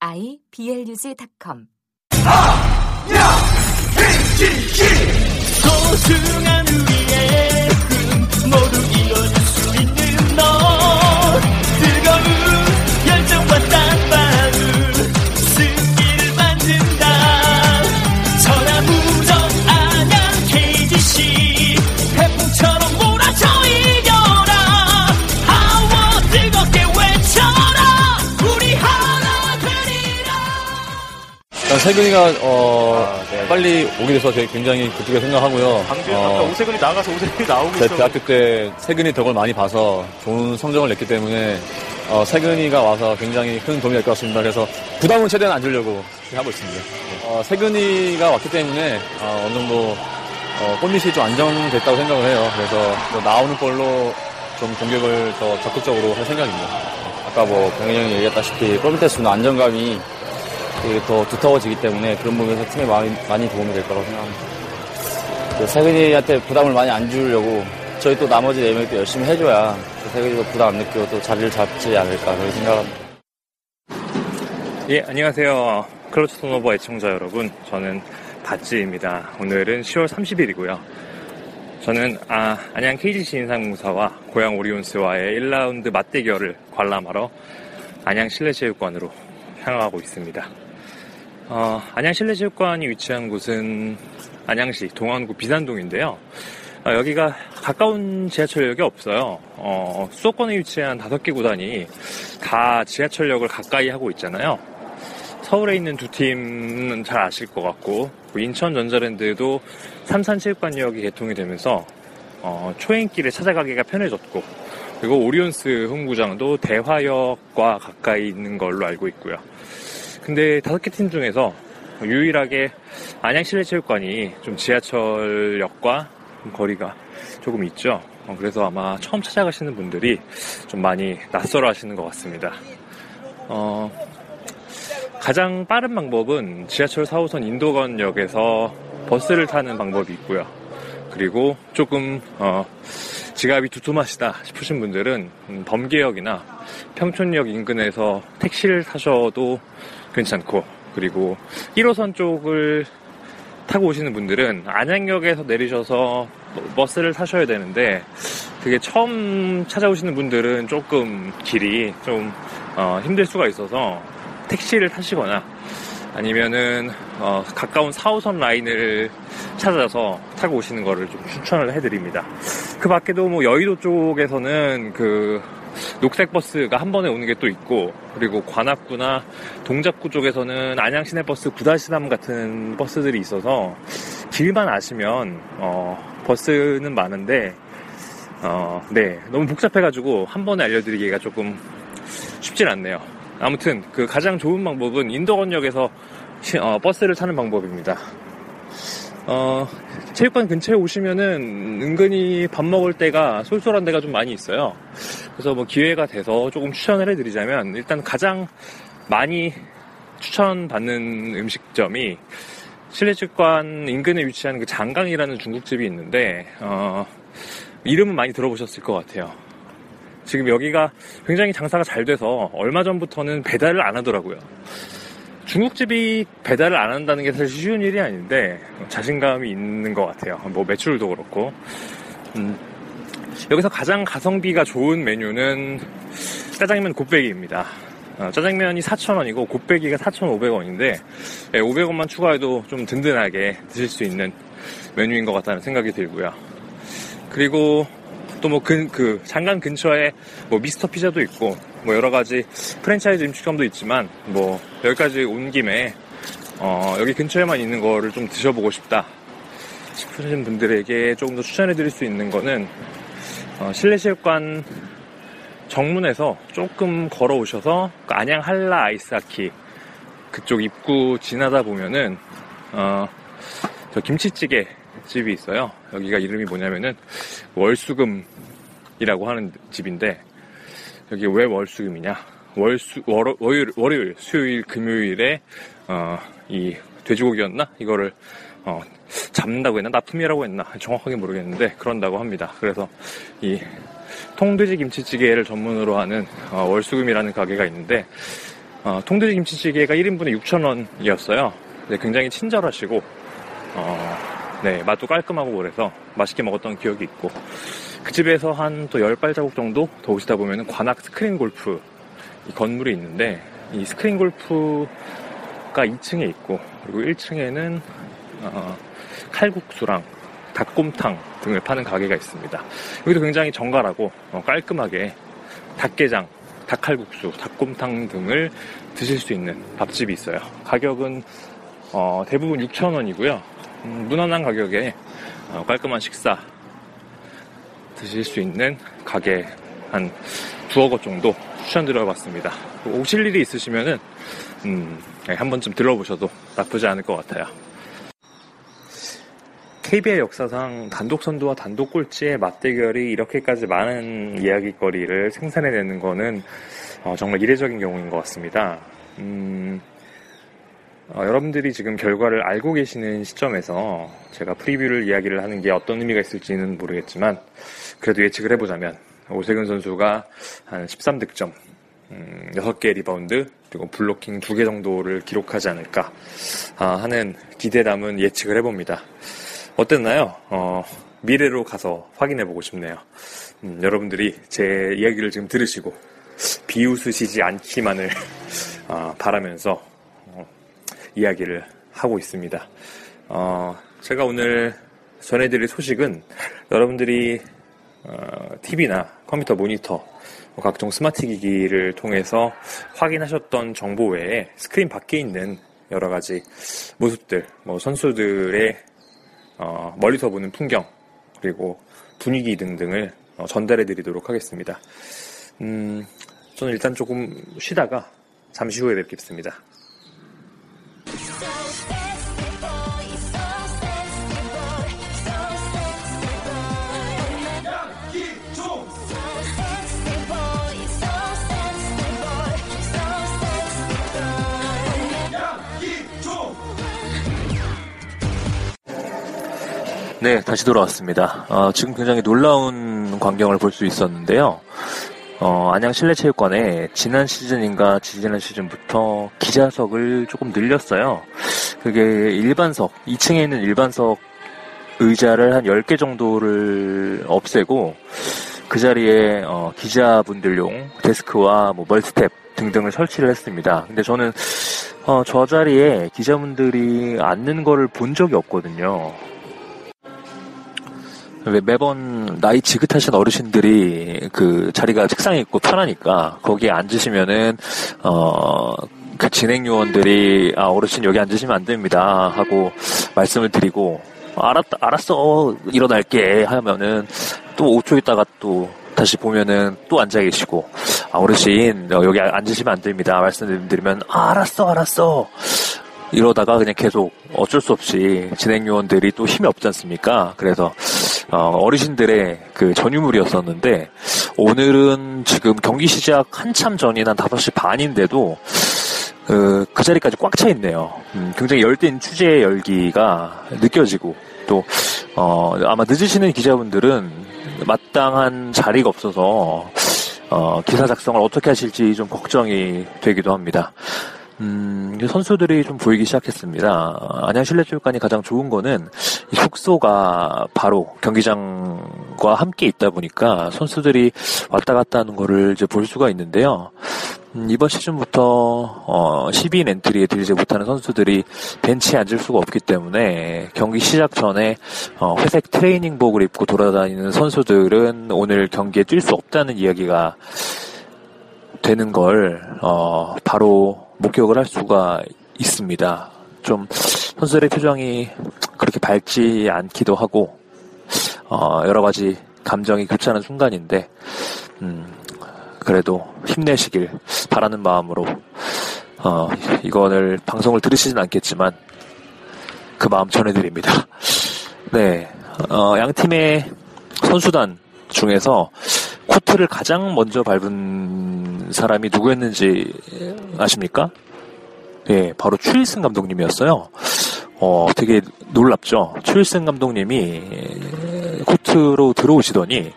iblog.com 소중한 우리의 꿈 모두 이뤄줄 수 있는 너 세근이가 어, 빨리 오게 돼서 굉장히 기쁘게 생각하고요. 방금 어, 아까 오세근이 나가서 오세근이 나오고 제 있어. 대학교 때 세근이 덕을 많이 봐서 좋은 성적을 냈기 때문에 어, 세근이가 와서 굉장히 큰 도움이 될 것 같습니다. 그래서 부담은 최대한 안 주려고 하고 있습니다. 어, 세근이가 왔기 때문에 어, 어느 정도 어, 골밑이 좀 안정됐다고 생각을 해요. 그래서 뭐 나오는 볼로 좀 공격을 더 적극적으로 할 생각입니다. 아까 뭐 병현이 형이 얘기했다시피 골밑에 주는 안정감이 더 두터워지기 때문에 그런 부분에서 팀에 많이, 많이 도움이 될 거라고 생각합니다. 그 세근이한테 부담을 많이 안 주려고 저희 또 나머지 네 명이 또 열심히 해줘야 그 세근이도 부담 안 느끼고 또 자리를 잡지 않을까 그렇게 생각합니다. 예, 안녕하세요. 클로즈 턴오버 애청자 여러분. 저는 바찌입니다. 오늘은 10월 30일이고요. 저는 아, 안양 KGC 인삼공사와 고양 오리온스와의 1라운드 맞대결을 관람하러 안양 실내체육관으로 향하고 있습니다. 어, 안양 실내체육관이 위치한 곳은 안양시 동안구 비산동인데요. 어, 여기가 가까운 지하철역이 없어요. 어, 수도권에 위치한 다섯 개 구단이 다 지하철역을 가까이 하고 있잖아요. 서울에 있는 두 팀은 잘 아실 것 같고 뭐 인천 전자랜드도 삼산체육관역이 개통이 되면서 어, 초행길에 찾아가기가 편해졌고 그리고 오리온스 홈구장도 대화역과 가까이 있는 걸로 알고 있고요. 근데 다섯 개 팀 중에서 유일하게 안양 실내체육관이 좀 지하철역과 좀 거리가 조금 있죠. 어, 그래서 아마 처음 찾아가시는 분들이 좀 많이 낯설어 하시는 것 같습니다. 어, 가장 빠른 방법은 지하철 4호선 인도건역에서 버스를 타는 방법이 있고요. 그리고 조금 어, 지갑이 두툼하시다 싶으신 분들은 음, 범계역이나 평촌역 인근에서 택시를 타셔도 괜찮고 그리고 1호선 쪽을 타고 오시는 분들은 안양역에서 내리셔서 버스를 타셔야 되는데 그게 처음 찾아오시는 분들은 조금 길이 좀 어, 힘들 수가 있어서 택시를 타시거나 아니면은 어, 가까운 4호선 라인을 찾아서 타고 오시는 거를 좀 추천을 해드립니다. 그 밖에도 뭐 여의도 쪽에서는 그 녹색 버스가 한 번에 오는 게 또 있고 그리고 관악구나 동작구 쪽에서는 안양 시내버스 9-3 같은 버스들이 있어서 길만 아시면 어, 버스는 많은데 어, 네 너무 복잡해가지고 한 번에 알려드리기가 조금 쉽진 않네요. 아무튼 그 가장 좋은 방법은 인도건역에서 시- 어, 버스를 타는 방법입니다. 어, 체육관 근처에 오시면은 은근히 밥 먹을 때가 쏠쏠한 데가 좀 많이 있어요. 그래서 뭐 기회가 돼서 조금 추천을 해드리자면 일단 가장 많이 추천받는 음식점이 실내체육관 인근에 위치한 그 장강이라는 중국집이 있는데 어, 이름은 많이 들어보셨을 것 같아요. 지금 여기가 굉장히 장사가 잘 돼서 얼마 전부터는 배달을 안 하더라고요. 중국집이 배달을 안 한다는 게 사실 쉬운 일이 아닌데 자신감이 있는 것 같아요. 뭐 매출도 그렇고. 음, 여기서 가장 가성비가 좋은 메뉴는 짜장면 곱빼기입니다. 어, 짜장면이 4,000원이고 곱빼기가 4,500원인데 500원만 추가해도 좀 든든하게 드실 수 있는 메뉴인 것 같다는 생각이 들고요. 그리고 또뭐 근, 그, 장관 근처에 뭐 미스터 피자도 있고, 뭐 여러 가지 프랜차이즈 음식점도 있지만, 뭐 여기까지 온 김에, 어, 여기 근처에만 있는 거를 좀 드셔보고 싶다. 싶으신 분들에게 조금 더 추천해 드릴 수 있는 거는, 어, 실내체육관 정문에서 조금 걸어오셔서, 그 안양 한라 아이스하키 그쪽 입구 지나다 보면은, 어, 저 김치찌개 집이 있어요. 여기가 이름이 뭐냐면은 월수금이라고 하는 집인데 여기 왜 월수금이냐? 월수 월, 월요일, 월요일, 수요일, 금요일에 어, 이 돼지고기였나? 이거를 어, 잡는다고 했나? 납품이라고 했나? 정확하게 모르겠는데 그런다고 합니다. 그래서 이 통돼지 김치찌개를 전문으로 하는 어, 월수금이라는 가게가 있는데 어, 통돼지 김치찌개가 1인분에 6,000원이었어요. 굉장히 친절하시고 어, 네, 맛도 깔끔하고 그래서 맛있게 먹었던 기억이 있고 그 집에서 한 또 열 발자국 정도 더 오시다 보면 관악 스크린 골프 이 건물이 있는데 이 스크린 골프가 2층에 있고 그리고 1층에는 어, 칼국수랑 닭곰탕 등을 파는 가게가 있습니다. 여기도 굉장히 정갈하고 어, 깔끔하게 닭게장, 닭칼국수, 닭곰탕 등을 드실 수 있는 밥집이 있어요. 가격은 어, 대부분 6,000원이고요. 음, 무난한 가격에 어, 깔끔한 식사 드실 수 있는 가게 한 두어 곳 정도 추천드려 봤습니다. 오실 일이 있으시면은 음, 네, 한 번쯤 들러보셔도 나쁘지 않을 것 같아요. KBL 역사상 단독 선두와 단독 꼴찌의 맞대결이 이렇게까지 많은 이야기거리를 생산해내는 거는 어, 정말 이례적인 경우인 것 같습니다. 음, 어, 여러분들이 지금 결과를 알고 계시는 시점에서 제가 preview를 이야기를 하는 게 어떤 의미가 있을지는 모르겠지만 그래도 예측을 해보자면 오세근 선수가 한 13득점, 음, 6개 리바운드, 그리고 블로킹 2개 정도를 기록하지 않을까 아, 하는 기대 담은 예측을 해봅니다. 어땠나요? 어, 미래로 가서 확인해보고 싶네요. 음, 여러분들이 제 이야기를 지금 들으시고 비웃으시지 않기만을 어, 바라면서 이야기를 하고 있습니다. 어, 제가 오늘 전해드릴 소식은 여러분들이 어, TV나 컴퓨터 모니터, 뭐 각종 스마트 기기를 통해서 확인하셨던 정보 외에 스크린 밖에 있는 여러 가지 모습들, 뭐 선수들의 어, 멀리서 보는 풍경, 그리고 분위기 등등을 어, 전달해 드리도록 하겠습니다. 음, 저는 일단 조금 쉬다가 잠시 후에 뵙겠습니다. 네, 다시 돌아왔습니다. 어, 지금 굉장히 놀라운 광경을 볼 수 있었는데요. 어, 안양 실내체육관에 지난 시즌인가 지지난 시즌부터 기자석을 조금 늘렸어요. 그게 일반석, 2층에 있는 일반석 의자를 한 10개 정도를 없애고 그 자리에 어, 기자분들용 데스크와 뭐 멀티탭 등등을 설치를 했습니다. 근데 저는 어, 저 자리에 기자분들이 앉는 거를 본 적이 없거든요. 매번 나이 지긋하신 어르신들이 그 자리가 책상에 있고 편하니까 거기에 앉으시면은 어. 그 진행 요원들이 아 어르신 여기 앉으시면 안 됩니다 하고 말씀을 드리고 알았다 알았어 일어날게 하면은 또 5초 있다가 또 다시 보면은 또 앉아 계시고 아 어르신 여기 앉으시면 안 됩니다 말씀드리면 아, 알았어 알았어 이러다가 그냥 계속 어쩔 수 없이 진행 요원들이 또 힘이 없지 않습니까 그래서 어, 르신들의그 전유물이었었는데 오늘은 지금 경기 시작 한참 전인 한 5시 반인데도 그, 그 자리까지 꽉 차 있네요. 음, 굉장히 열띤 취재 열기가 느껴지고 또 어, 아마 늦으시는 기자분들은 마땅한 자리가 없어서 어, 기사 작성을 어떻게 하실지 좀 걱정이 되기도 합니다. 음, 선수들이 좀 보이기 시작했습니다. 안양 실내체육관이 가장 좋은 거는 숙소가 바로 경기장과 함께 있다 보니까 선수들이 왔다 갔다 하는 거를 이제 볼 수가 있는데요. 음, 이번 시즌부터 어, 12인 엔트리에 들지 못하는 선수들이 벤치에 앉을 수가 없기 때문에 경기 시작 전에 어, 회색 트레이닝복을 입고 돌아다니는 선수들은 오늘 경기에 뛸 수 없다는 이야기가 되는 걸 어, 바로 목격을 할 수가 있습니다. 좀 선수들의 표정이 그렇게 밝지 않기도 하고 어, 여러 가지 감정이 교차하는 순간인데 음, 그래도 힘내시길 바라는 마음으로 어, 이거를 방송을 들으시진 않겠지만 그 마음 전해드립니다. 네, 어, 양 팀의 선수단 중에서 코트를 가장 먼저 밟은 사람이 누구였는지 아십니까? 예, 바로 추일승 감독님이었어요. 어, 되게 놀랍죠. 추일승 감독님이 코트로 들어오시더니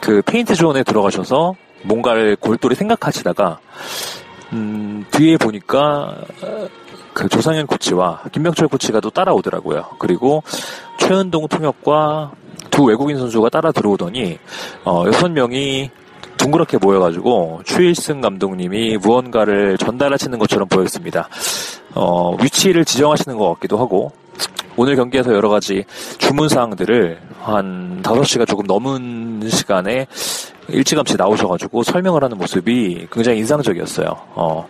그 페인트 존에 들어가셔서 뭔가를 골똘히 생각하시다가 음, 뒤에 보니까 그 조상현 코치와 김명철 코치가 또 따라오더라고요. 그리고 최은동 통역과 두 외국인 선수가 따라 들어오더니 어, 여섯 명이 둥그렇게 모여가지고 추일승 감독님이 무언가를 전달하시는 것처럼 보였습니다. 어, 위치를 지정하시는 것 같기도 하고 오늘 경기에서 여러 가지 주문 사항들을 한 5시가 조금 넘은 시간에 일찌감치 나오셔가지고 설명을 하는 모습이 굉장히 인상적이었어요. 어,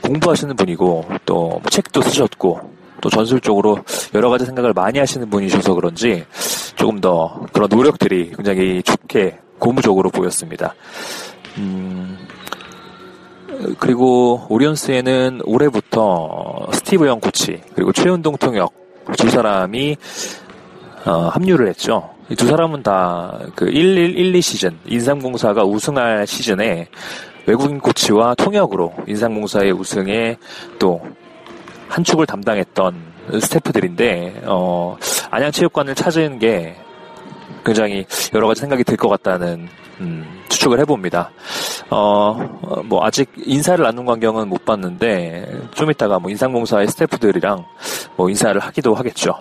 공부하시는 분이고 또뭐 책도 쓰셨고 또 전술적으로 여러 가지 생각을 많이 하시는 분이셔서 그런지 조금 더 그런 노력들이 굉장히 좋게 고무적으로 보였습니다. 음, 그리고 오리온스에는 올해부터 스티브 영 코치 그리고 최은동 통역 두 사람이 어, 합류를 했죠. 이두 사람은 다 그 11, 12 시즌 인삼공사가 우승할 시즌에 외국인 코치와 통역으로 인삼공사의 우승에 또 한 축을 담당했던 스태프들인데 어, 안양체육관을 찾은 게 굉장히 여러 가지 생각이 들 것 같다는 음, 추측을 해봅니다. 어, 뭐 아직 인사를 나눈 광경은 못 봤는데 좀 이따가 뭐 인상공사의 스태프들이랑 뭐 인사를 하기도 하겠죠.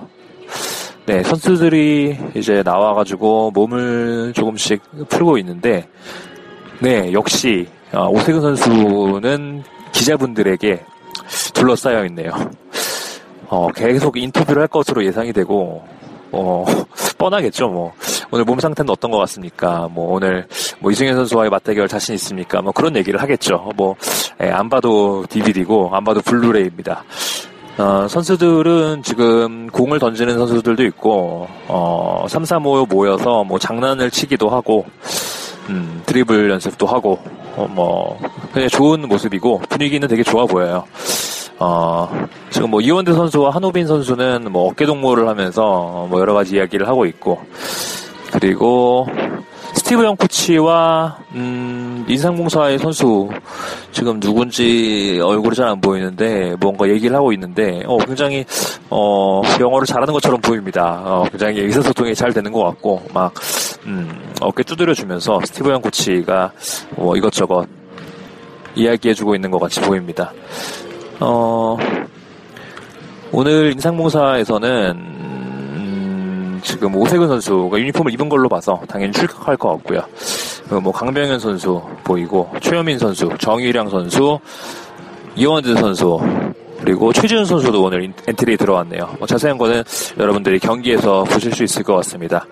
네, 선수들이 이제 나와가지고 몸을 조금씩 풀고 있는데, 네, 역시 어, 오세근 선수는 기자분들에게 둘러싸여 있네요. 어, 계속 인터뷰를 할 것으로 예상이 되고, 어, 뻔하겠죠, 뭐. 오늘 몸 상태는 어떤 것 같습니까? 뭐, 오늘, 뭐, 이승현 선수와의 맞대결 자신 있습니까? 뭐, 그런 얘기를 하겠죠. 뭐, 예, 안 봐도 DVD고, 안 봐도 블루레이입니다. 어, 선수들은 지금 공을 던지는 선수들도 있고, 어, 3, 4, 5 모여서 뭐 장난을 치기도 하고, 음, 드리블 연습도 하고, 어, 뭐, 그냥 좋은 모습이고, 분위기는 되게 좋아 보여요. 어, 지금 뭐 이원대 선수와 한호빈 선수는 뭐 어깨 동무를 하면서 뭐 여러 가지 이야기를 하고 있고, 그리고 스티브 영 코치와 음, 인상공사의 선수 지금 누군지 얼굴이 잘 안 보이는데 뭔가 얘기를 하고 있는데 어, 굉장히 어, 영어를 잘하는 것처럼 보입니다. 어, 굉장히 의사소통이 잘 되는 것 같고 막 음, 어깨 두드려 주면서 스티브 영 코치가 뭐 이것저것 이야기해주고 있는 것 같이 보입니다. 어, 오늘 인상공사에서는 지금 오세근 선수가 유니폼을 입은 걸로 봐서 당연히 출격할 것 같고요. 뭐 강병현 선수 보이고 최현민 선수, 정유량 선수, 이원재 선수 그리고 최지훈 선수도 오늘 엔트리에 들어왔네요. 뭐 자세한 거는 여러분들이 경기에서 보실 수 있을 것 같습니다.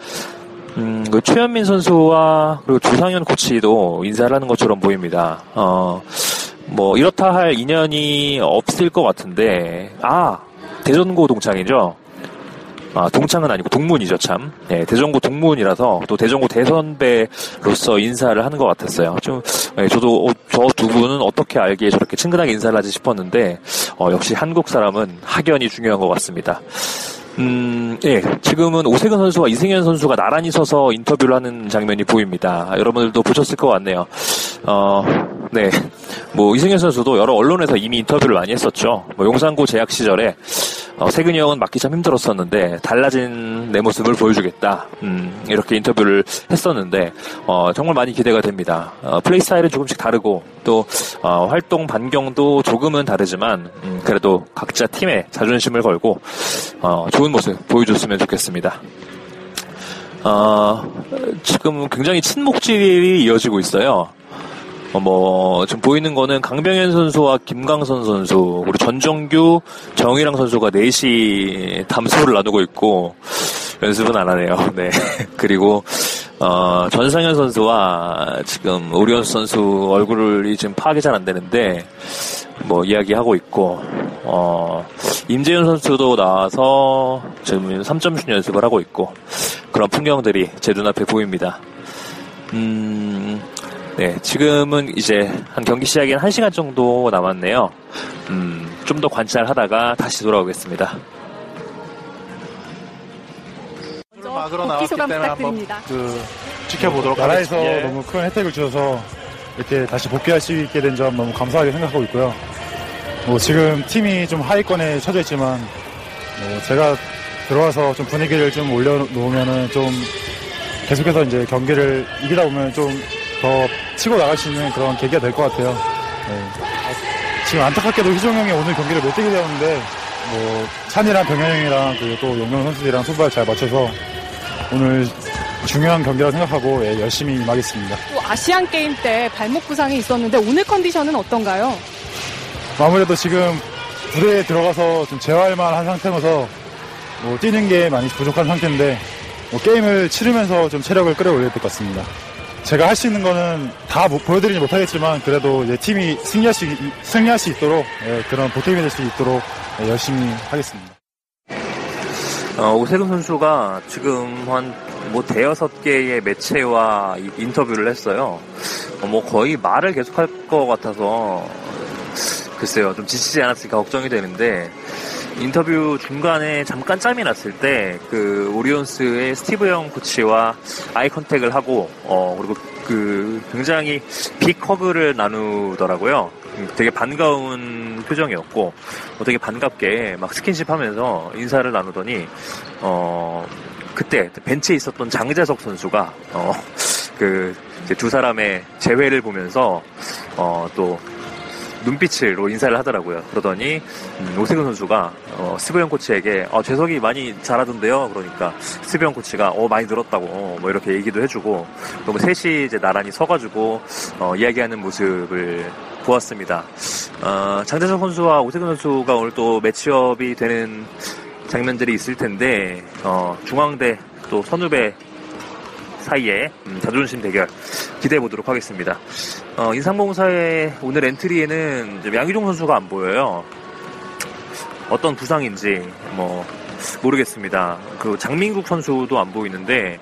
음, 그 최현민 선수와 그리고 조상현 코치도 인사를 하는 것처럼 보입니다. 어, 뭐 이렇다 할 인연이 없을 것 같은데 아 대전고 동창이죠. 아, 동창은 아니고 동문이죠, 참. 예, 대전고 동문이라서 또 대전고 대선배로서 인사를 하는 것 같았어요. 좀, 예, 저도 어, 저두 분은 어떻게 알기에 저렇게 친근하게 인사를 하지 싶었는데, 어, 역시 한국 사람은 학연이 중요한 것 같습니다. 음, 예, 지금은 오세근 선수와 이승현 선수가 나란히 서서 인터뷰를 하는 장면이 보입니다. 여러분들도 보셨을 것 같네요. 어, 네. 뭐, 이승현 선수도 여러 언론에서 이미 인터뷰를 많이 했었죠. 뭐, 용산고 재학 시절에 어, 세근이 형은 맞기 참 힘들었었는데 달라진 내 모습을 보여주겠다. 음, 이렇게 인터뷰를 했었는데 어, 정말 많이 기대가 됩니다. 어, 플레이 스타일은 조금씩 다르고 또 어, 활동 반경도 조금은 다르지만 음, 그래도 각자 팀에 자존심을 걸고 어, 좋은 모습 보여줬으면 좋겠습니다. 어, 지금 굉장히 친목질이 이어지고 있어요. 어, 뭐, 지금 보이는 거는 강병현 선수와 김강선 선수, 그리고 전정규, 정희랑 선수가 넷이 담소를 나누고 있고, 연습은 안 하네요. 네. 그리고, 어, 전상현 선수와 지금 오리온스 선수 얼굴이 지금 파악이 잘 안 되는데, 뭐, 이야기하고 있고, 어, 임재현 선수도 나와서 지금 3점슛 연습을 하고 있고, 그런 풍경들이 제 눈앞에 보입니다. 음, 네, 지금은 이제 한 경기 시작엔 1시간 정도 남았네요. 음, 좀 더 관찰하다가 다시 돌아오겠습니다. 막으로 복귀 소감 나왔기 때문에 한번 부탁드립니다. 그 지켜보도록 나라에서 하겠습니다. 예. 너무 큰 혜택을 주셔서 이렇게 다시 복귀할 수 있게 된 점 너무 감사하게 생각하고 있고요. 뭐 지금 팀이 좀 하위권에 처져 있지만 뭐 제가 들어와서 좀 분위기를 좀 올려놓으면은 좀 계속해서 이제 경기를 이기다 보면 좀 더 치고 나갈 수 있는 그런 계기가 될 것 같아요. 네. 지금 안타깝게도 희종 형이 오늘 경기를 못 뛰게 되었는데 뭐 찬이랑 병현 형이랑 그리고 또 용명 선수들이랑 손발 잘 맞춰서 오늘 중요한 경기라고 생각하고 예, 열심히 임하겠습니다. 또 아시안 게임 때 발목 부상이 있었는데 오늘 컨디션은 어떤가요? 아무래도 지금 부대에 들어가서 좀 재활만 한 상태라서 뭐 뛰는 게 많이 부족한 상태인데 뭐 게임을 치르면서 좀 체력을 끌어올릴 것 같습니다. 제가 할 수 있는 거는 다 못- 보여드리지 못하겠지만 그래도 이제 팀이 승리할 수, 있- 승리할 수 있도록 예, 그런 보탬이 될 수 있도록 예, 열심히 하겠습니다. 어, 오세근 선수가 지금 한 뭐 대여섯 개의 매체와 이- 인터뷰를 했어요. 어, 뭐 거의 말을 계속할 것 같아서 글쎄요 좀 지치지 않았을까 걱정이 되는데 인터뷰 중간에 잠깐 짬이 났을 때 그 오리온스의 스티브 영 코치와 아이 컨택을 하고 어 그리고 그 굉장히 빅 허그를 나누더라고요. 음, 되게 반가운 표정이었고 어, 되게 반갑게 막 스킨십 하면서 인사를 나누더니 어 그때 벤치에 있었던 장재석 선수가 어 그 두 사람의 재회를 보면서 어또 눈빛으로 인사를 하더라고요. 그러더니 음, 오세근 선수가 어, 스브영 코치에게 어, 재석이 많이 잘하던데요. 그러니까 스브영 코치가 어 많이 늘었다고 어, 뭐 이렇게 얘기도 해주고 또뭐 셋이 이제 나란히 서가지고 어, 이야기하는 모습을 보았습니다. 어, 장재석 선수와 오세근 선수가 오늘 또 매치업이 되는 장면들이 있을 텐데 어, 중앙대 또 선후배 사이에 음, 자존심 대결 기대해 보도록 하겠습니다. 어, 인상공사의 오늘 엔트리에는 양희종 선수가 안 보여요. 어떤 부상인지 뭐 모르겠습니다. 그 장민국 선수도 안 보이는데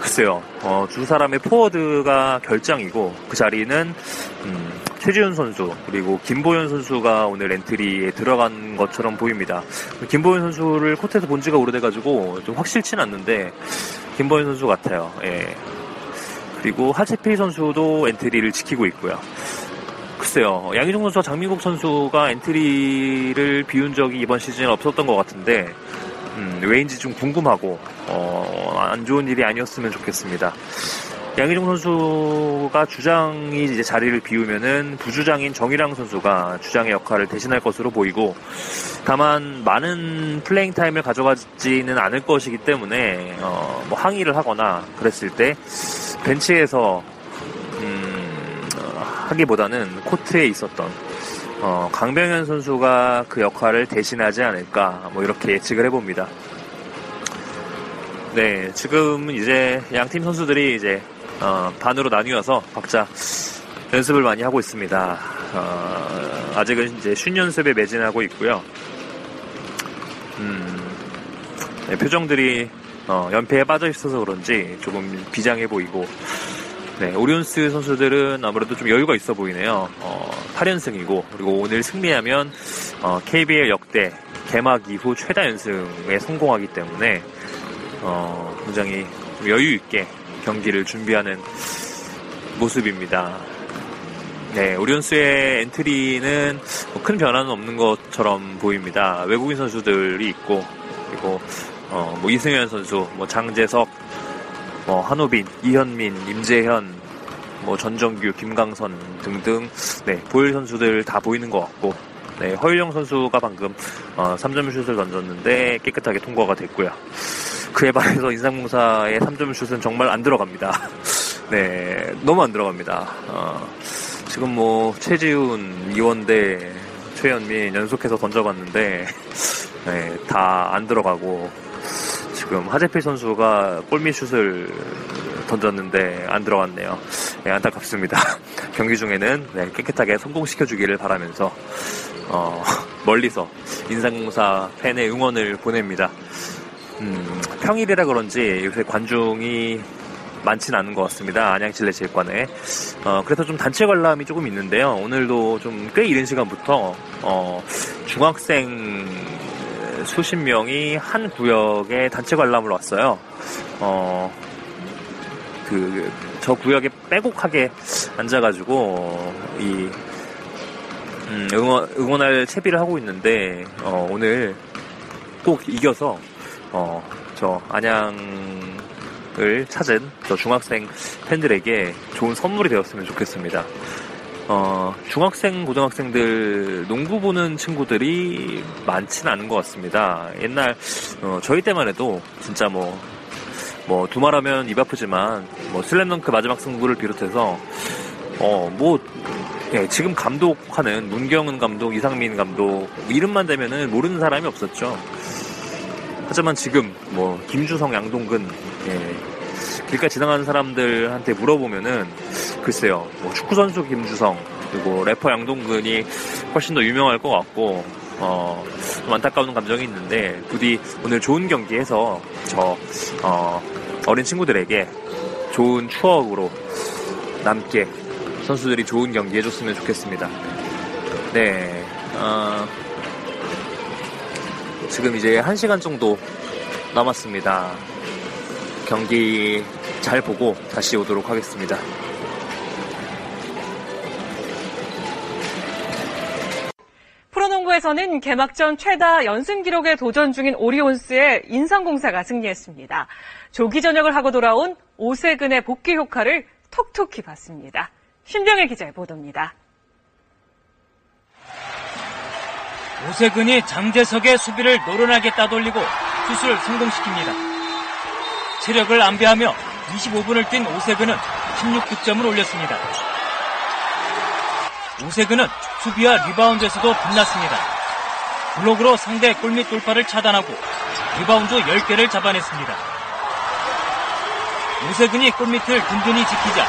글쎄요. 어, 두 사람의 포워드가 결장이고 그 자리는 음, 최지훈 선수 그리고 김보현 선수가 오늘 엔트리에 들어간 것처럼 보입니다. 김보현 선수를 코트에서 본 지가 오래돼가지고 좀 확실치는 않는데 김보현 선수 같아요. 예. 그리고 하재필 선수도 엔트리를 지키고 있고요. 글쎄요, 양희종 선수와 장민국 선수가 엔트리를 비운 적이 이번 시즌에 없었던 것 같은데, 음, 왜인지 좀 궁금하고, 어, 안 좋은 일이 아니었으면 좋겠습니다. 양희종 선수가 주장이 이제 자리를 비우면은 부주장인 정휘량 선수가 주장의 역할을 대신할 것으로 보이고, 다만 많은 playing time을 가져가지는 않을 것이기 때문에 어, 뭐 항의를 하거나 그랬을 때 벤치에서 음, 어, 하기보다는 코트에 있었던 어, 강병현 선수가 그 역할을 대신하지 않을까 뭐 이렇게 예측을 해봅니다. 네, 지금은 이제 양 팀 선수들이 이제 어, 반으로 나뉘어서 각자 연습을 많이 하고 있습니다. 어, 아직은 이제 쉰 연습에 매진하고 있고요. 음, 네, 표정들이 어, 연패에 빠져 있어서 그런지 조금 비장해 보이고 네, 오리온스 선수들은 아무래도 좀 여유가 있어 보이네요. 어, 8연승이고 그리고 오늘 승리하면 어, KBL 역대 개막 이후 최다 연승에 성공하기 때문에 어, 굉장히 좀 여유 있게 경기를 준비하는 모습입니다. 네, 오리온스의 엔트리는 뭐큰 변화는 없는 것처럼 보입니다. 외국인 선수들이 있고 그리고 어, 뭐 이승현 선수, 뭐 장재석, 뭐 한호빈, 이현민, 임재현, 뭐 전정규, 김강선 등등 네, 보일 선수들 다 보이는 것 같고 네, 허일영 선수가 방금 어, 3점 슛을 던졌는데 깨끗하게 통과가 됐고요. 그에 반해서 인상공사의 3점 슛은 정말 안 들어갑니다. 네, 너무 안 들어갑니다. 어, 지금 뭐 최지훈, 이원대, 최현민 연속해서 던져봤는데 네, 다 안 들어가고 지금 하재필 선수가 골밑 슛을 던졌는데 안 들어갔네요. 네, 안타깝습니다. 경기 중에는 네, 깨끗하게 성공시켜주기를 바라면서 어, 멀리서 인상공사 팬의 응원을 보냅니다. 음, 평일이라 그런지 요새 관중이 많지는 않은 것 같습니다. 안양실내체육관에. 어, 그래서 좀 단체 관람이 조금 있는데요. 오늘도 좀 꽤 이른 시간부터 어, 중학생 수십 명이 한 구역에 단체 관람을 왔어요. 어, 그, 저 구역에 빼곡하게 앉아가지고, 이, 음, 응원, 응원할 채비를 하고 있는데, 어, 오늘 꼭 이겨서, 어, 저 안양을 찾은 저 중학생 팬들에게 좋은 선물이 되었으면 좋겠습니다. 어, 중학생, 고등학생들 농구 보는 친구들이 많지는 않은 것 같습니다. 옛날, 어, 저희 때만 해도 진짜 뭐, 뭐, 두말하면 입 아프지만, 뭐, 슬램덩크 마지막 승부를 비롯해서, 어, 뭐, 예, 지금 감독하는 문경은 감독, 이상민 감독, 이름만 되면은 모르는 사람이 없었죠. 하지만 지금, 뭐, 김주성, 양동근, 예, 길가 지나가는 사람들한테 물어보면은 글쎄요 뭐 축구 선수 김주성 그리고 래퍼 양동근이 훨씬 더 유명할 것 같고 어, 좀 안타까운 감정이 있는데 부디 오늘 좋은 경기해서 저 어, 어린 친구들에게 좋은 추억으로 남게 선수들이 좋은 경기 해줬으면 좋겠습니다. 네, 어, 지금 이제 1시간 정도 남았습니다. 경기 잘 보고 다시 오도록 하겠습니다. 프로농구에서는 개막전 최다 연승 기록에 도전 중인 오리온스의 인상공사가 승리했습니다. 조기 전역을 하고 돌아온 오세근의 복귀 효과를 톡톡히 봤습니다. 신병의 기자의 보도입니다. 오세근이 장재석의 수비를 노련하게 따돌리고 슛을 성공시킵니다. 체력을 안배하며 25분을 뛴 오세근은 16득점을 올렸습니다. 오세근은 수비와 리바운드에서도 빛났습니다. 블록으로 상대 골밑 돌파를 차단하고 리바운드 10개를 잡아냈습니다. 오세근이 골밑을 든든히 지키자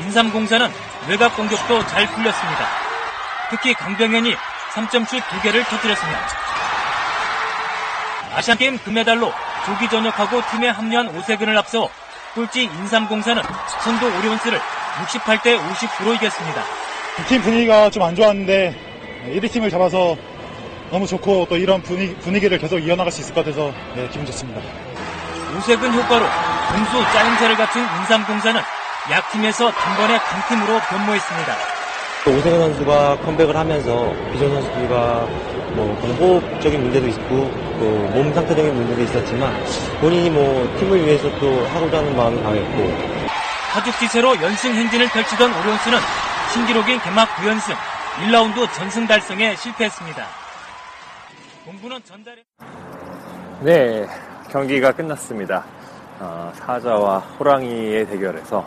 인삼공사는 외곽 공격도 잘 풀렸습니다. 특히 강병현이 3점슛 2개를 터뜨렸습니다. 아시안게임 금메달로 조기 전역하고 팀에 합류한 오세근을 앞서 꼴찌 인삼공사는 선두 오리온스를 68대 59로 이겼습니다. 팀 분위기가 좀 안 좋았는데 1위 팀을 잡아서 너무 좋고 또 이런 분위기, 분위기를 계속 이어나갈 수 있을 것 같아서 네, 기분 좋습니다. 오세근 효과로 점수 짜임새를 갖춘 인삼공사는 약팀에서 단번에 강팀으로 변모했습니다. 오세근 선수가 컴백을 하면서 기존 선수들과 뭐 그런 호흡적인 문제도 있고 또 몸 상태적인 문제도 있었지만 본인이 뭐 팀을 위해서 또 하고자 하는 마음이 강했고 하죽지세로 연승 행진을 펼치던 오리온스는 신기록인 개막 9연승 1라운드 전승 달성에 실패했습니다. 공부는 전달에 네, 경기가 끝났습니다. 어, 사자와 호랑이의 대결에서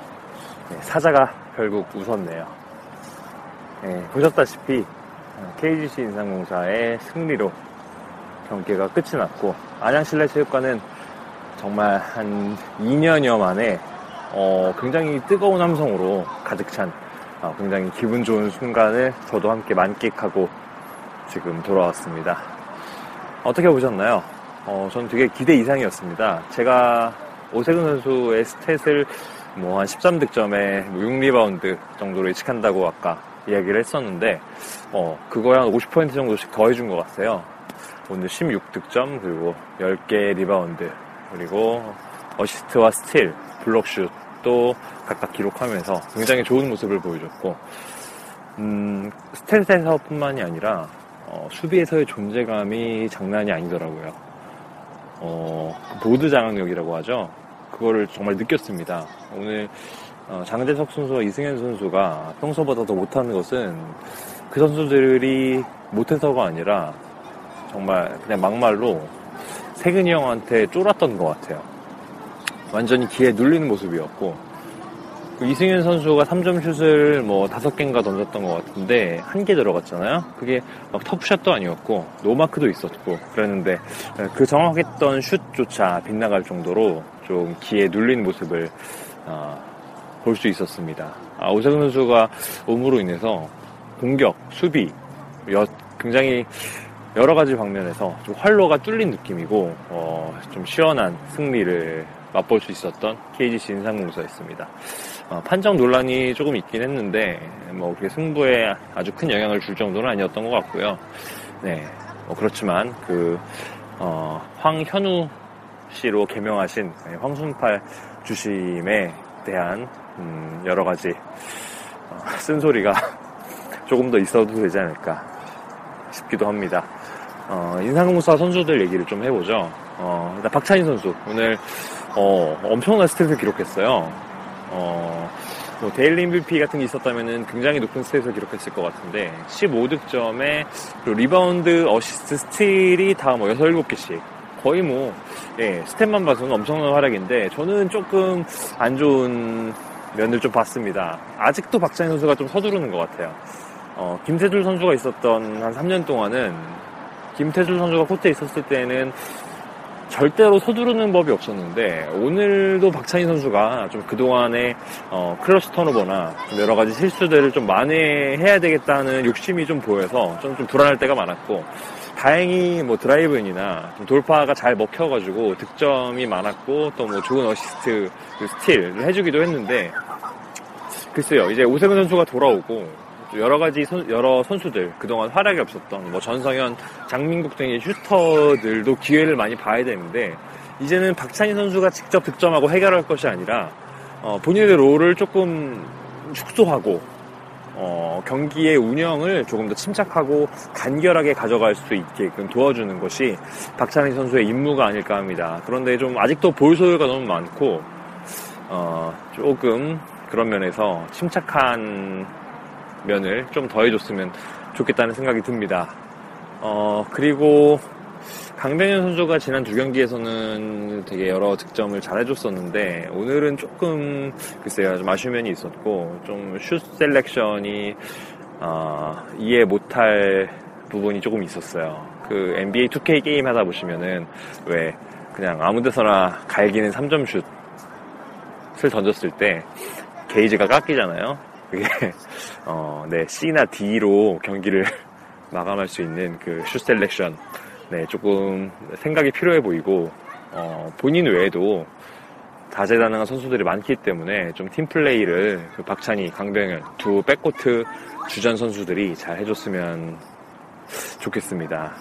네, 사자가 결국 웃었네요. 네, 보셨다시피 KGC 인상공사의 승리로 경기가 끝이 났고 안양실내체육관은 정말 한 2년여 만에 어, 굉장히 뜨거운 함성으로 가득 찬 어, 굉장히 기분 좋은 순간을 저도 함께 만끽하고 지금 돌아왔습니다. 어떻게 보셨나요? 어, 전 되게 기대 이상이었습니다. 제가 오세근 선수의 stat을 뭐 한 13득점에 뭐 6리바운드 정도로 예측한다고 아까 이야기를 했었는데 어, 그거에 한 50% 정도씩 더해준 것 같아요. 오늘 16득점 그리고 10개 리바운드 그리고 어시스트와 스틸, 블록슛도 각각 기록하면서 굉장히 좋은 모습을 보여줬고 음, 스탯에서뿐만이 아니라 어, 수비에서의 존재감이 장난이 아니더라고요. 어, 보드 장악력이라고 하죠. 그거를 정말 느꼈습니다. 오늘 어, 장재석 선수와 이승현 선수가 평소보다 더 못하는 것은 그 선수들이 못해서가 아니라 정말 그냥 막말로 세근이 형한테 쫄았던 것 같아요. 완전히 기에 눌리는 모습이었고 그 이승현 선수가 3점 슛을 뭐 다섯 개인가 던졌던 것 같은데 한 개 들어갔잖아요. 그게 막 터프샷도 아니었고 노마크도 있었고 그랬는데 그 정확했던 슛조차 빗나갈 정도로 좀 기에 눌린 모습을 어, 볼 수 있었습니다. 아, 오세근 선수가 몸으로 인해서 공격, 수비 여, 굉장히 여러 가지 방면에서 좀 활로가 뚫린 느낌이고 어, 좀 시원한 승리를 맛볼 수 있었던 KGC 인상공사였습니다. 어, 판정 논란이 조금 있긴 했는데 뭐 그게 승부에 아주 큰 영향을 줄 정도는 아니었던 것 같고요. 네, 뭐 그렇지만 그 어, 황현우 씨로 개명하신 황순팔 주심에 대한 음, 여러 가지 어, 쓴소리가 조금 더 있어도 되지 않을까 싶기도 합니다. 어, 인삼공사 선수들 얘기를 좀 해보죠. 어, 일단 박찬희 선수 오늘 어, 엄청난 stat을 기록했어요. 어, 뭐 daily MVP 같은 게 있었다면 굉장히 높은 stat을 기록했을 것 같은데 15득점에 리바운드, 어시스트, 스틸이 다 뭐 6, 7개씩 거의 뭐 예, stat만 봐서는 엄청난 활약인데 저는 조금 안 좋은 면을 좀 봤습니다. 아직도 박찬희 선수가 좀 서두르는 것 같아요. 어, 김태술 선수가 있었던 한 3년 동안은 김태술 선수가 코트에 있었을 때는 절대로 서두르는 법이 없었는데 오늘도 박찬희 선수가 좀 그동안의 어, clutch turnover나 여러 가지 실수들을 좀 만회해야 되겠다는 욕심이 좀 보여서 좀, 좀 불안할 때가 많았고 다행히 뭐 드라이브인이나 돌파가 잘 먹혀가지고 득점이 많았고 또 뭐 좋은 어시스트 그 스틸을 해주기도 했는데 글쎄요 이제 오세근 선수가 돌아오고 여러 가지 선, 여러 선수들 그동안 활약이 없었던 뭐 전성현, 장민국 등의 슈터들도 기회를 많이 봐야 되는데 이제는 박찬희 선수가 직접 득점하고 해결할 것이 아니라 어, 본인의 롤을 조금 축소하고 어, 경기의 운영을 조금 더 침착하고 간결하게 가져갈 수 있게끔 도와주는 것이 박찬희 선수의 임무가 아닐까 합니다. 그런데 좀 아직도 볼 소유가 너무 많고 어, 조금 그런 면에서 침착한 면을 좀 더해줬으면 좋겠다는 생각이 듭니다. 어, 그리고 강병현 선수가 지난 두 경기에서는 되게 여러 득점을 잘 해줬었는데 오늘은 조금 글쎄요 좀 아쉬운 면이 있었고 좀 슛 selection이 어, 이해 못할 부분이 조금 있었어요. 그 NBA 2K 게임 하다 보시면은 왜 그냥 아무 데서나 갈기는 3점 슛을 던졌을 때 게이지가 깎이잖아요. 그게 어, 네 C나 D로 경기를 마감할 수 있는 그 슛 selection 네 조금 생각이 필요해 보이고 어, 본인 외에도 다재다능한 선수들이 많기 때문에 좀 팀플레이를 그 박찬희, 강병현 두 백코트 주전 선수들이 잘 해줬으면 좋겠습니다.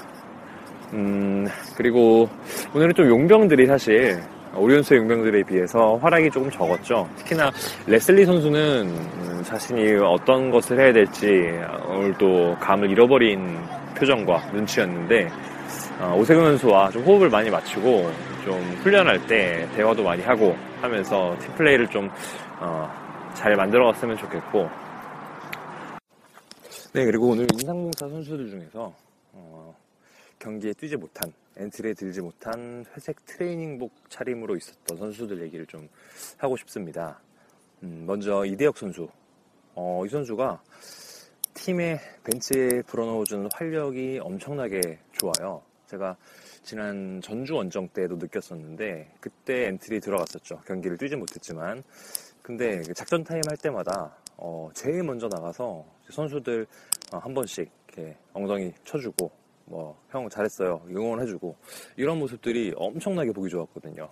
음, 그리고 오늘은 좀 용병들이 사실 오리온스 용병들에 비해서 활약이 조금 적었죠. 특히나 레슬리 선수는 자신이 어떤 것을 해야 될지 오늘도 감을 잃어버린 표정과 눈치였는데 어, 오세근 선수와 좀 호흡을 많이 맞추고 좀 훈련할 때 대화도 많이 하고 하면서 팀 플레이를 좀 잘 만들어갔으면 좋겠고 네 그리고 오늘 인삼공사 선수들 중에서 어, 경기에 뛰지 못한 엔트리에 들지 못한 회색 트레이닝복 차림으로 있었던 선수들 얘기를 좀 하고 싶습니다. 음, 먼저 이대혁 선수. 어, 이 선수가 팀의 벤치에 불어넣어주는 활력이 엄청나게 좋아요. 제가 지난 전주 원정 때도 느꼈었는데 그때 엔트리 들어갔었죠. 경기를 뛰지 못했지만 근데 그 작전 타임 할 때마다 어, 제일 먼저 나가서 선수들 어, 한 번씩 이렇게 엉덩이 쳐주고 뭐, 형 잘했어요. 응원해주고. 이런 모습들이 엄청나게 보기 좋았거든요.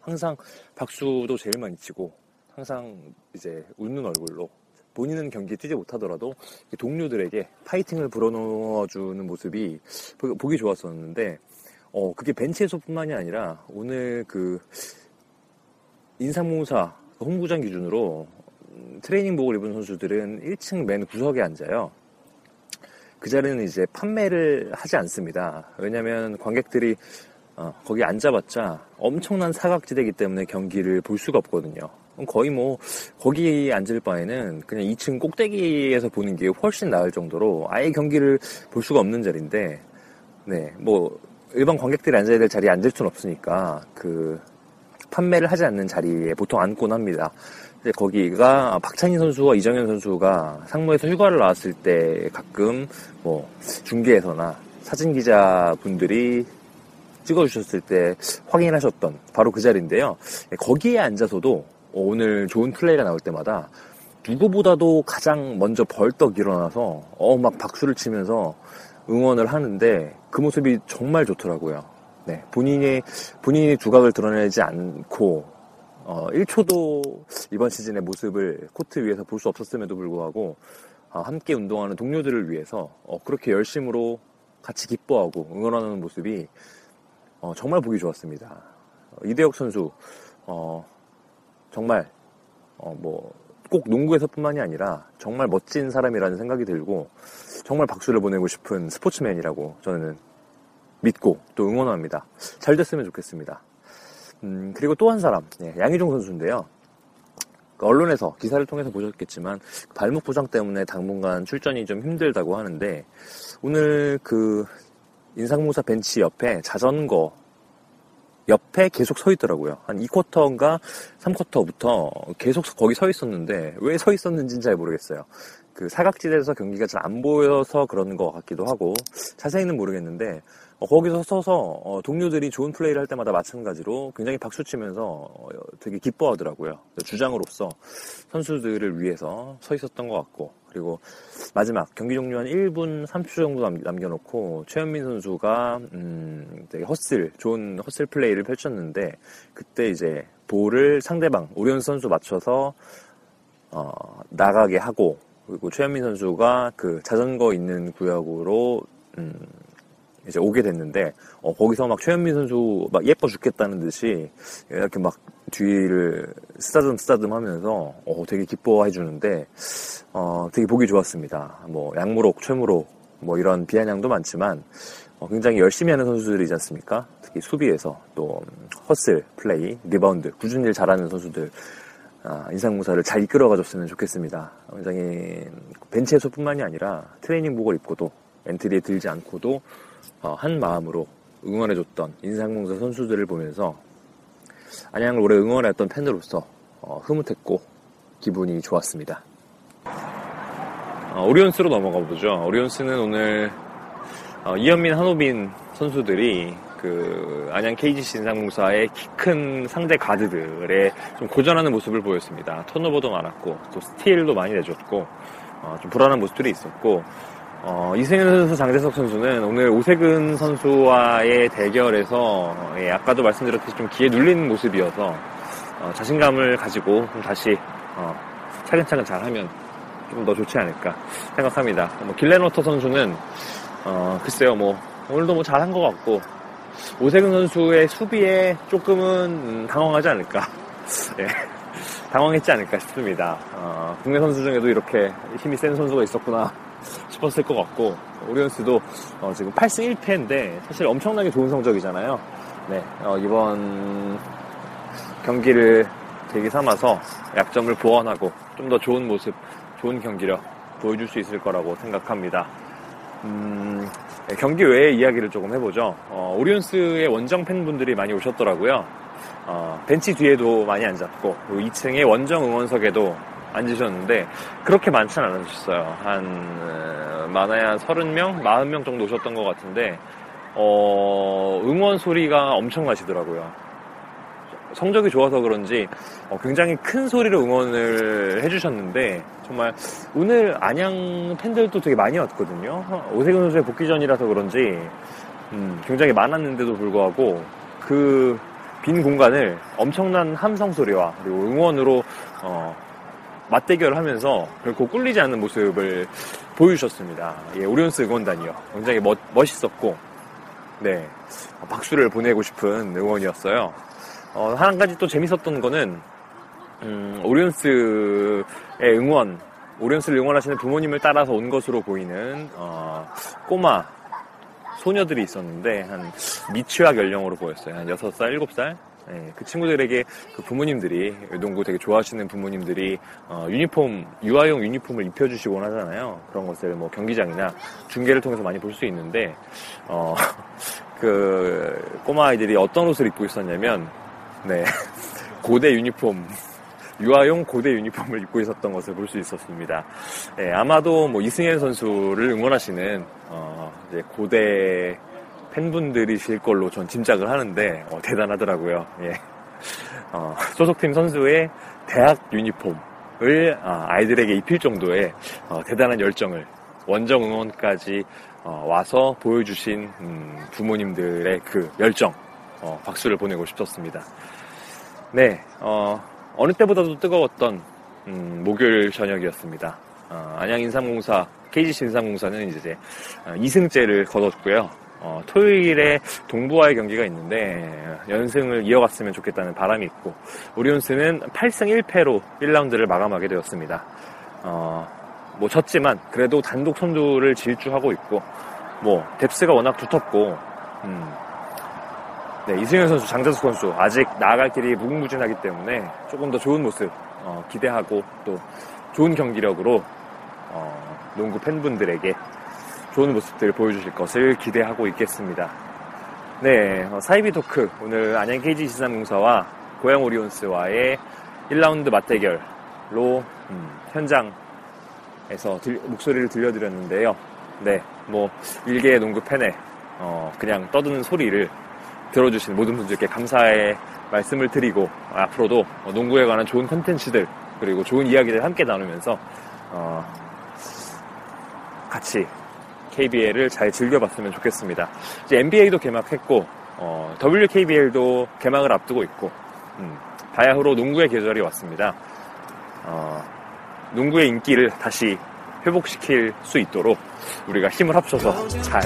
항상 박수도 제일 많이 치고, 항상 이제 웃는 얼굴로 본인은 경기에 뛰지 못하더라도 동료들에게 파이팅을 불어넣어주는 모습이 보기 좋았었는데, 어, 그게 벤치에서뿐만이 아니라 오늘 그 인삼공사 홍구장 기준으로 트레이닝복을 입은 선수들은 1층 맨 구석에 앉아요. 그 자리는 이제 판매를 하지 않습니다. 왜냐하면 관객들이 어, 거기 앉아봤자 엄청난 사각지대이기 때문에 경기를 볼 수가 없거든요. 거의 뭐 거기 앉을 바에는 그냥 2층 꼭대기에서 보는 게 훨씬 나을 정도로 아예 경기를 볼 수가 없는 자리인데 네 뭐 일반 관객들이 앉아야 될 자리에 앉을 수는 없으니까 그 판매를 하지 않는 자리에 보통 앉곤 합니다. 근데 거기가 박찬희 선수와 이정현 선수가 상무에서 휴가를 나왔을 때 가끔 뭐 중계에서나 사진 기자 분들이 찍어주셨을 때 확인하셨던 바로 그 자리인데요. 거기에 앉아서도 오늘 좋은 플레이가 나올 때마다 누구보다도 가장 먼저 벌떡 일어나서 어 막 박수를 치면서 응원을 하는데 그 모습이 정말 좋더라고요. 네, 본인이 본인이 두각을 드러내지 않고 어, 1초도 이번 시즌의 모습을 코트 위에서 볼 수 없었음에도 불구하고 어, 함께 운동하는 동료들을 위해서 어, 그렇게 열심으로 같이 기뻐하고 응원하는 모습이 어, 정말 보기 좋았습니다. 어, 이대혁 선수 어, 정말 뭐꼭 농구에서뿐만이 아니라 정말 멋진 사람이라는 생각이 들고 정말 박수를 보내고 싶은 스포츠맨이라고 저는 믿고 또 응원합니다. 잘 됐으면 좋겠습니다. 음, 그리고 또 한 사람, 예, 양희종 선수인데요. 그 언론에서 기사를 통해서 보셨겠지만 발목 부상 때문에 당분간 출전이 좀 힘들다고 하는데 오늘 그 인상공사 벤치 옆에 자전거 옆에 계속 서 있더라고요. 한 2쿼터인가 3쿼터부터 계속 거기 서 있었는데 왜 서 있었는지는 잘 모르겠어요. 그 사각지대에서 경기가 잘 안 보여서 그런 것 같기도 하고 자세히는 모르겠는데 어, 거기서 서서 어, 동료들이 좋은 플레이를 할 때마다 마찬가지로 굉장히 박수치면서 어, 되게 기뻐하더라고요. 주장으로서 선수들을 위해서 서 있었던 것 같고 그리고 마지막 경기 종료 한 1분 30초 정도 남겨놓고 최현민 선수가 음, 되게 헛슬 좋은 헛슬 플레이를 펼쳤는데 그때 이제 볼을 상대방 오리온 선수 맞춰서 어, 나가게 하고 그리고 최현민 선수가 그 자전거 있는 구역으로 음, 이제 오게 됐는데 어, 거기서 막 최현민 선수 막 예뻐 죽겠다는 듯이 이렇게 막 뒤를 쓰다듬 쓰다듬 하면서 어, 되게 기뻐해 주는데 어, 되게 보기 좋았습니다. 뭐 양무록, 최무록 뭐 이런 비아냥도 많지만 어, 굉장히 열심히 하는 선수들이지 않습니까? 특히 수비에서 또 hustle, 플레이, 리바운드 꾸준히 잘하는 선수들 아, 인삼공사를 잘 이끌어가줬으면 좋겠습니다. 굉장히 벤치에서뿐만이 아니라 트레이닝복을 입고도 엔트리에 들지 않고도 어, 한 마음으로 응원해줬던 인삼공사 선수들을 보면서 안양을 오래 응원했던 팬으로서 어, 흐뭇했고 기분이 좋았습니다. 어, 오리온스로 넘어가 보죠. 오리온스는 오늘 어, 이현민, 한호빈 선수들이 그 안양 KGC 인상공사의 키 큰 상대 가드들에 좀 고전하는 모습을 보였습니다. 턴오버도 많았고 또 스틸도 많이 내줬고 어, 좀 불안한 모습들이 있었고 어, 이승현 선수, 장재석 선수는 오늘 오세근 선수와의 대결에서 예, 아까도 말씀드렸듯이 좀 기에 눌리는 모습이어서 어, 자신감을 가지고 좀 다시 어, 차근차근 잘하면 좀 더 좋지 않을까 생각합니다. 뭐 길레노터 선수는 어, 글쎄요 뭐 오늘도 뭐 잘한 것 같고 오세근 선수의 수비에 조금은 음, 당황하지 않을까 예, 당황했지 않을까 싶습니다. 어, 국내 선수 중에도 이렇게 힘이 센 선수가 있었구나 싶었을 것 같고 오리온스도 어, 지금 8승 1패인데 사실 엄청나게 좋은 성적이잖아요. 네, 어, 이번 경기를 계기 삼아서 약점을 보완하고 좀 더 좋은 모습, 좋은 경기력 보여줄 수 있을 거라고 생각합니다. 음, 네, 경기 외의 이야기를 조금 해보죠. 어, 오리온스의 원정 팬분들이 많이 오셨더라고요. 어, 벤치 뒤에도 많이 앉았고, 그리고 2층의 원정 응원석에도 앉으셨는데 그렇게 많지는 않으셨어요. 한 어, 많아야 한 30명, 40명 정도 오셨던 것 같은데 어, 응원 소리가 엄청 나시더라고요. 성적이 좋아서 그런지 어, 굉장히 큰 소리로 응원을 해주셨는데 정말 오늘 안양 팬들도 되게 많이 왔거든요. 오세근 선수의 복귀전이라서 그런지 음, 굉장히 많았는데도 불구하고 그 빈 공간을 엄청난 함성 소리와 그리고 응원으로 어, 맞대결을 하면서 결코 꿀리지 않는 모습을 보여주셨습니다. 예, 오리온스 응원단이요. 굉장히 멋, 멋있었고, 네, 박수를 보내고 싶은 응원이었어요. 어, 한 가지 또 재밌었던 거는, 음, 오리온스의 응원, 오리온스를 응원하시는 부모님을 따라서 온 것으로 보이는, 어, 꼬마 소녀들이 있었는데, 한 미취학 연령으로 보였어요. 한 6살, 7살? 네, 그 친구들에게 그 부모님들이 농구 되게 좋아하시는 부모님들이 어, 유니폼 유아용 유니폼을 입혀주시곤 하잖아요. 그런 것을 뭐 경기장이나 중계를 통해서 많이 볼 수 있는데 어, 그 꼬마 아이들이 어떤 옷을 입고 있었냐면 네 고대 유니폼 유아용 고대 유니폼을 입고 있었던 것을 볼 수 있었습니다. 예, 아마도 뭐 이승현 선수를 응원하시는 어, 고대 팬분들이실 걸로 전 짐작을 하는데 어, 대단하더라고요. 예. 어, 소속팀 선수의 대학 유니폼을 아, 아이들에게 입힐 정도의 어, 대단한 열정을 원정 응원까지 어, 와서 보여주신 음, 부모님들의 그 열정 어, 박수를 보내고 싶었습니다. 네, 어, 느 때보다도 뜨거웠던 음, 목요일 저녁이었습니다. 어, 안양 인삼공사, KGC 인삼공사는 이제 2승째를 거뒀고요. 어, 토요일에 동부와의 경기가 있는데 연승을 이어갔으면 좋겠다는 바람이 있고 오리온스는 8승 1패로 1라운드를 마감하게 되었습니다. 어, 뭐 졌지만 그래도 단독 선두를 질주하고 있고 뭐 뎁스가 워낙 두텁고 음, 네, 이승현 선수, 장자수 선수 아직 나아갈 길이 무궁무진하기 때문에 조금 더 좋은 모습 어, 기대하고 또 좋은 경기력으로 어, 농구 팬분들에게 좋은 모습들 보여주실 것을 기대하고 있겠습니다. 네, 어, 사이비 토크 오늘 안양 KG 지산공사와 고양 오리온스와의 1라운드 맞대결로 음, 현장에서 들, 목소리를 들려드렸는데요. 네, 뭐 일개의 농구 팬의 어, 그냥 떠드는 소리를 들어주신 모든 분들께 감사의 말씀을 드리고 앞으로도 농구에 관한 좋은 컨텐츠들 그리고 좋은 이야기를 함께 나누면서 어, 같이 KBL을 잘 즐겨봤으면 좋겠습니다. 이제 NBA도 개막했고 어, WKBL도 개막을 앞두고 있고 음, 바야흐로 농구의 계절이 왔습니다. 어, 농구의 인기를 다시 회복시킬 수 있도록 우리가 힘을 합쳐서 잘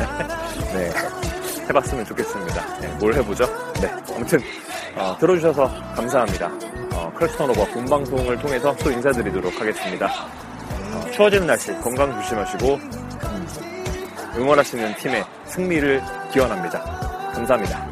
네, 해봤으면 좋겠습니다. 네, 뭘 해보죠? 네, 아무튼 어, 들어주셔서 감사합니다. 어, clutch turnover 본방송을 통해서 또 인사드리도록 하겠습니다. 어, 추워지는 날씨 건강 조심하시고 음, 응원하시는 팀의 승리를 기원합니다. 감사합니다.